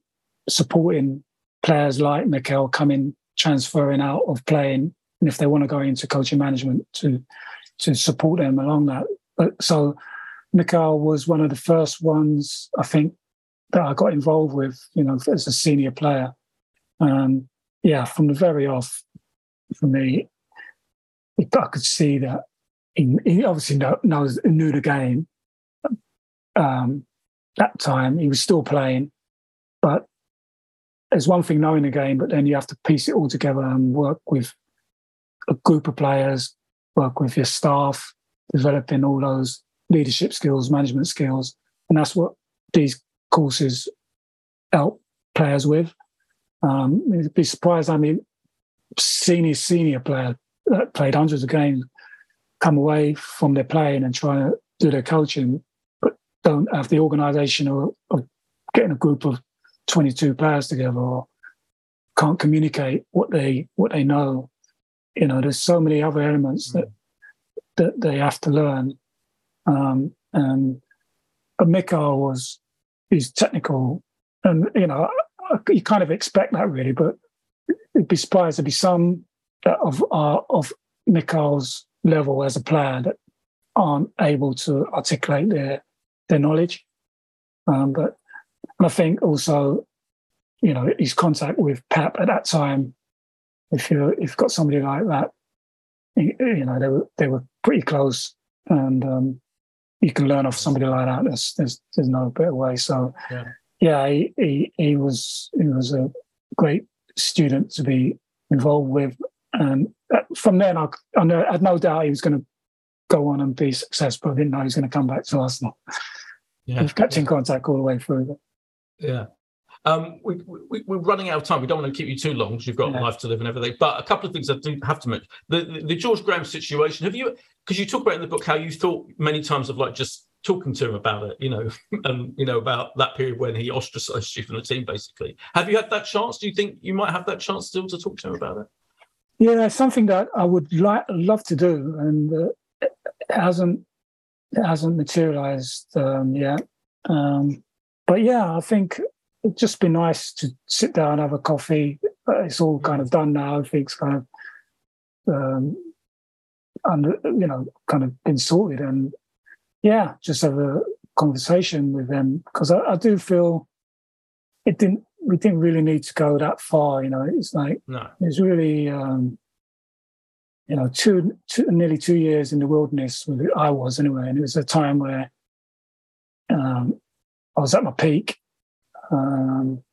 supporting players like Mikel coming, transferring out of playing, and if they want to go into coaching management, to to support them along that. But so Mikel was one of the first ones I think that I got involved with, you know, as a senior player. Um, yeah, from the very off, for me, I could see that he, obviously know, knows knew the game. Um, that time he was still playing, but there's one thing knowing the game, but then you have to piece it all together and work with a group of players, work with your staff, developing all those leadership skills, management skills, and that's what these courses help players with. Um, you'd be surprised how many senior senior player that played hundreds of games come away from their playing and try to do their coaching, but don't have the organisation of, of getting a group of 22 players together or can't communicate what they what they know. You know, there's so many other elements that that they have to learn. Um, and Mikel was is technical, and you know you kind of expect that really, but it'd be surprised to be some of uh, of Mikel's level as a player that aren't able to articulate their their knowledge. Um, but I think also, you know, his contact with Pep at that time, if you if you've got somebody like that, you, you know, they were they were pretty close, and um, you can learn off somebody like that. There's there's, there's no better way. So, yeah, yeah he, he he was he was a great student to be involved with, and from then, I, I, know, I had no doubt he was going to go on and be successful. I didn't know he was going to come back to Arsenal. Yeah. We've kept in contact all the way through. Yeah. Um, we, we, we're running out of time. We don't want to keep you too long because you've got yeah. life to live and everything. But a couple of things I do have to mention: the, the, the George Graham situation. Have you? Because you talk about in the book how you thought many times of like just talking to him about it, you know, [laughs] and you know about that period when he ostracized you from the team, basically. Have you had that chance? Do you think you might have that chance still to talk to him about it? Yeah, something that I would like love to do, and uh, hasn't hasn't materialized um, yet. Um, but yeah, I think it'd just be nice to sit down, have a coffee. It's all kind of done now. Everything's kind of, um, and you know, kind of been sorted, and yeah, just have a conversation with them because I, I, do feel it didn't. We didn't really need to go that far. You know, it's like no. it's really. Um, you know, two, two, nearly two years in the wilderness. I was anyway, and it was a time where um, I was at my peak, um,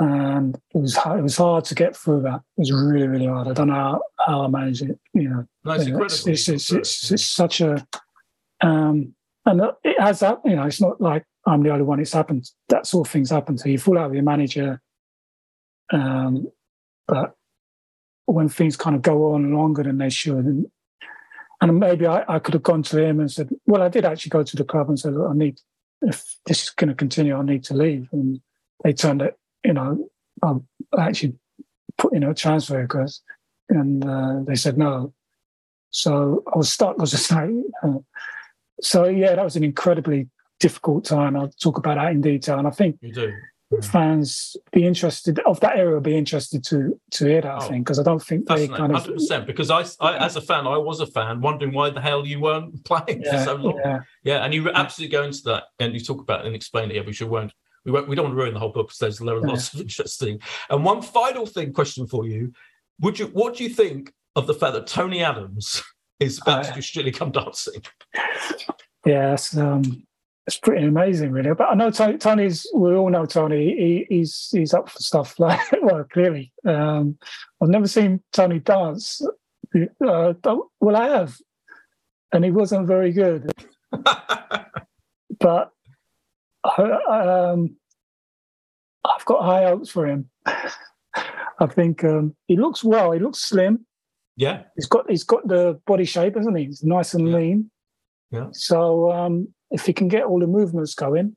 and it was hard, it was hard to get through that. It was really really hard. I don't know how, how I managed it. You know, no, it's, it's, it's, it's, it's, it's such a um, and it has that. You know, it's not like I'm the only one. It's happened. That sort of things happen So you. Fall out with your manager, um, but when things kind of go on longer than they should, and and maybe I, I could have gone to him and said, well, I did actually go to the club and said, I need if this is going to continue, I need to leave. And they turned it, you know, I actually put in a transfer request and uh, they said no. So I was stuck. [laughs] I was just like, uh, so yeah, that was an incredibly difficult time. I'll talk about that in detail. And I think you do. fans be interested of that area be interested to to hear that. Oh, I think because I don't think they kind of 100% because I, I, as a fan I was a fan wondering why the hell you weren't [laughs] playing yeah, for so long. Yeah, yeah and you absolutely go into that and you talk about it and explain it. Yeah, we should won't. We, won't, we don't want to ruin the whole book because there's there are lots of [laughs] interesting. And one final thing, question for you: Would you what do you think of the fact that Tony Adams [laughs] is about uh, to do Strictly Come Dancing? Yes, um, it's pretty amazing, really. But I know Tony, Tony's. We all know Tony. He, he's he's up for stuff [laughs] like well, clearly. Um, I've never seen Tony dance. Uh, well, I have, and he wasn't very good. [laughs] but um, I've got high hopes for him. [laughs] I think um, he looks well. He looks slim. Yeah, he's got he's got the body shape, hasn't he? He's nice and yeah. lean. Yeah. So um, if he can get all the movements going,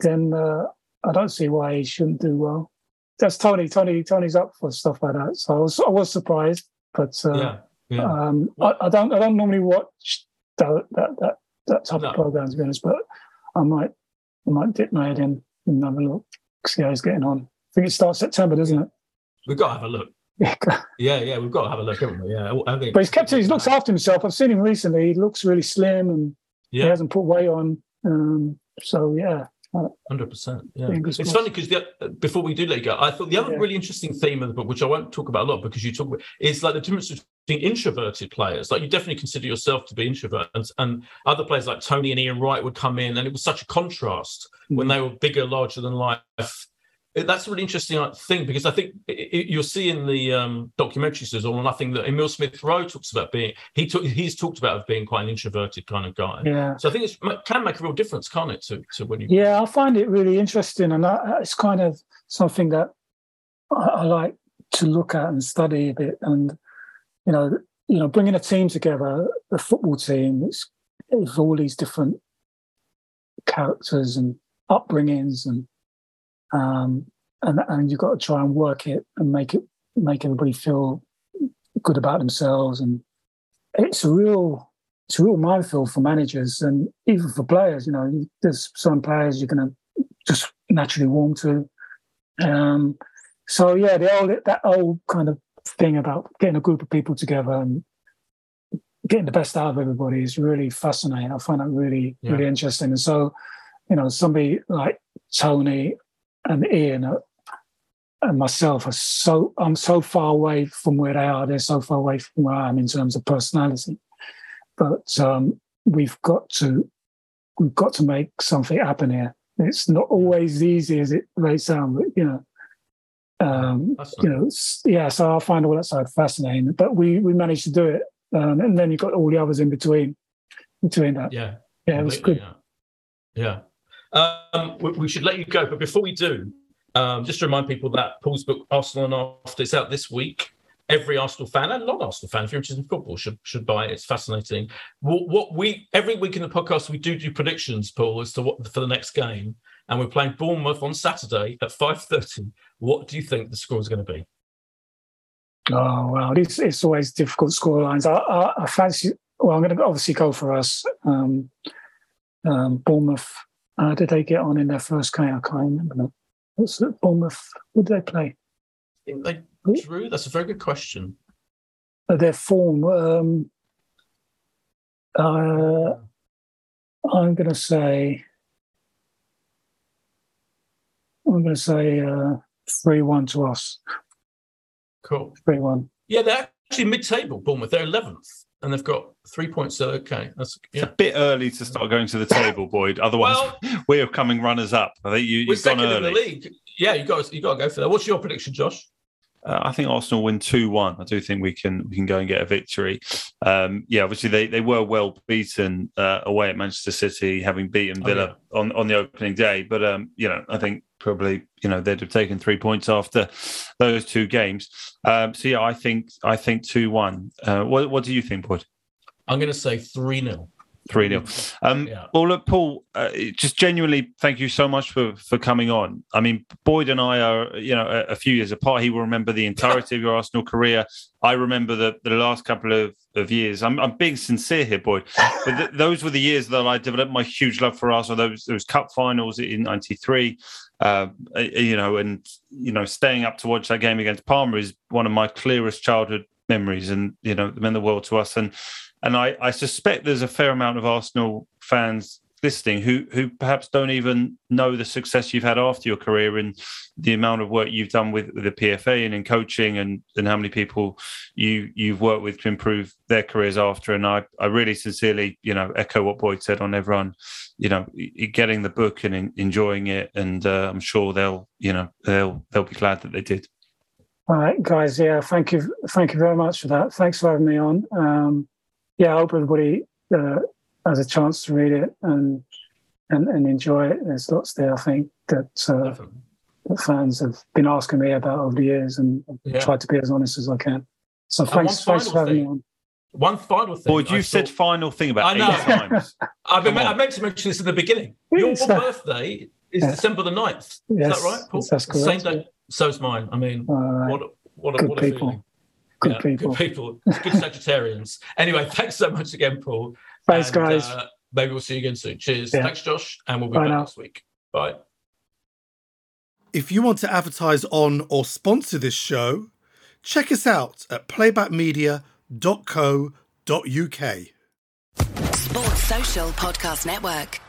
then uh, I don't see why he shouldn't do well. That's Tony. Tony. Tony's up for stuff like that. So I was, I was surprised, but uh, yeah, yeah. Um, I, I, don't. I don't normally watch that that that, that type no. of program to be honest, but I might I might dip my head in and have a look, see how he's getting on. I think it starts September, doesn't it? We've got to have a look. [laughs] yeah, yeah, we've got to have a look, haven't we? Yeah, I think. But he's kept. He looks after himself. I've seen him recently. He looks really slim and yeah. He hasn't put weight on. Um, so yeah. Hundred percent. Yeah, it's funny because before we do let you go, I thought the other yeah. really interesting theme of the book, which I won't talk about a lot because you talk about, is like the difference between introverted players. Like you definitely consider yourself to be introvert, and, and other players like Tony and Ian Wright would come in, and it was such a contrast mm. when they were bigger, larger than life that's a really interesting uh, thing because I think you'll see in the um, documentaries there's all or nothing that Emile Smith Rowe talks about being he took he's talked about being quite an introverted kind of guy. Yeah. So I think it can make a real difference, can't it? To, to when you yeah, I find it really interesting, and I, it's kind of something that I, I, like to look at and study a bit, and you know, you know, bringing a team together, a football team, it's, it's all these different characters and upbringings and um, and and you've got to try and work it and make it make everybody feel good about themselves. And it's a real it's a real minefield for managers and even for players. You know, there's some players you're going to just naturally warm to. Um, so yeah, the old that old kind of thing about getting a group of people together and getting the best out of everybody is really fascinating. I find that really yeah. really interesting. And so, you know, somebody like Tony and Ian are, and myself are so I'm so far away from where they are. They're so far away from where I am in terms of personality. But um, we've got to we've got to make something happen here. It's not always easy as it may sound, but you know, um, you know, yeah. So I find all that side fascinating. But we we managed to do it, um, and then you've got all the others in between between that. Yeah, yeah, it was good. Yeah. yeah. Um, we, we, should let you go, but before we do, Um, just to remind people that Paul's book Arsenal and After is out this week. Every Arsenal fan and non-Arsenal fan, if you're interested in football, should should buy it. It's fascinating. What, what we every week in the podcast we do do predictions, Paul, as to what for the next game, and we're playing Bournemouth on Saturday at five thirty. What do you think the score is going to be? Oh well, it's it's always difficult score lines. I, I, I fancy. Well, I'm going to obviously go for us. Um, um, Bournemouth. Uh, did they get on in their first game? I can't remember. What's it? Bournemouth? What did they play? They drew. That's a very good question. Uh, their form. Um, uh, I'm going to say. I'm going to say uh, three one to us. Cool. Three one. Yeah, they're actually mid-table. Bournemouth. They're eleventh, and they've got three points. So okay, that's yeah. it's a bit early to start going to the table, [laughs] Boyd. Otherwise, well, [laughs] we're coming runners up. I think you, you've gone early. In the league. Yeah, you got you got to go for that. What's your prediction, Josh? Uh, I think Arsenal win two one. I do think we can we can go and get a victory. Um, yeah, obviously they, they were well beaten uh, away at Manchester City, having beaten Villa oh, yeah. on, on the opening day. But um, you know, I think probably you know they'd have taken three points after those two games. Um, so yeah, I think I think two one. Uh, what what do you think, Boyd? I'm going to say three 0 Three 0 um, yeah. Well, look, Paul, uh, just genuinely thank you so much for for coming on. I mean, Boyd and I are, you know, a, a few years apart. He will remember the entirety of your [laughs] Arsenal career. I remember the the last couple of, of years. I'm, I'm being sincere here, Boyd. But th- those were the years that I developed my huge love for Arsenal. Those those cup finals in '93. Uh, you know, and you know, staying up to watch that game against Parma is one of my clearest childhood memories, and you know, meant the world to us. And and I, I suspect there's a fair amount of Arsenal fans listening who who perhaps don't even know the success you've had after your career and the amount of work you've done with, with the PFA and in coaching and and how many people you you've worked with to improve their careers after. And I I really sincerely you know echo what Boyd said on everyone you know getting the book and in, enjoying it. And uh, I'm sure they'll you know they'll they'll be glad that they did. All right guys. Yeah thank you thank you very much for that. Thanks for having me on. Um yeah, I hope everybody uh, has a chance to read it and and, and enjoy it. There's lots there, I think, that, uh, that fans have been asking me about over the years, and yeah. tried to be as honest as I can. So and thanks, thanks for having thing. me on. One final thing. Boyd, you said thought... final thing about eight times. I, mean, I meant to mention this in the beginning. Your birthday is yeah. December the 9th. Is yes, that right, Paul? That's correct. Same day. Yeah. So's mine. I mean, right. what, what, a, what a people. feeling. Good yeah, people. Good people. Good [laughs] Sagittarians. anyway, thanks so much again, Paul. Thanks, and, guys. Uh, maybe we'll see you again soon. Cheers. Yeah. Thanks, Josh. And we'll be Bye back now. next week. Bye. If you want to advertise on or sponsor this show, check us out at playbackmedia.co.uk. Sports Social Podcast Network.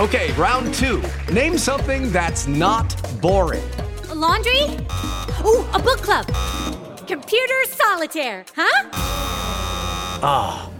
Okay, round two. Name something that's not boring. A laundry? Ooh, a book club. Computer solitaire, huh? Ah, oh,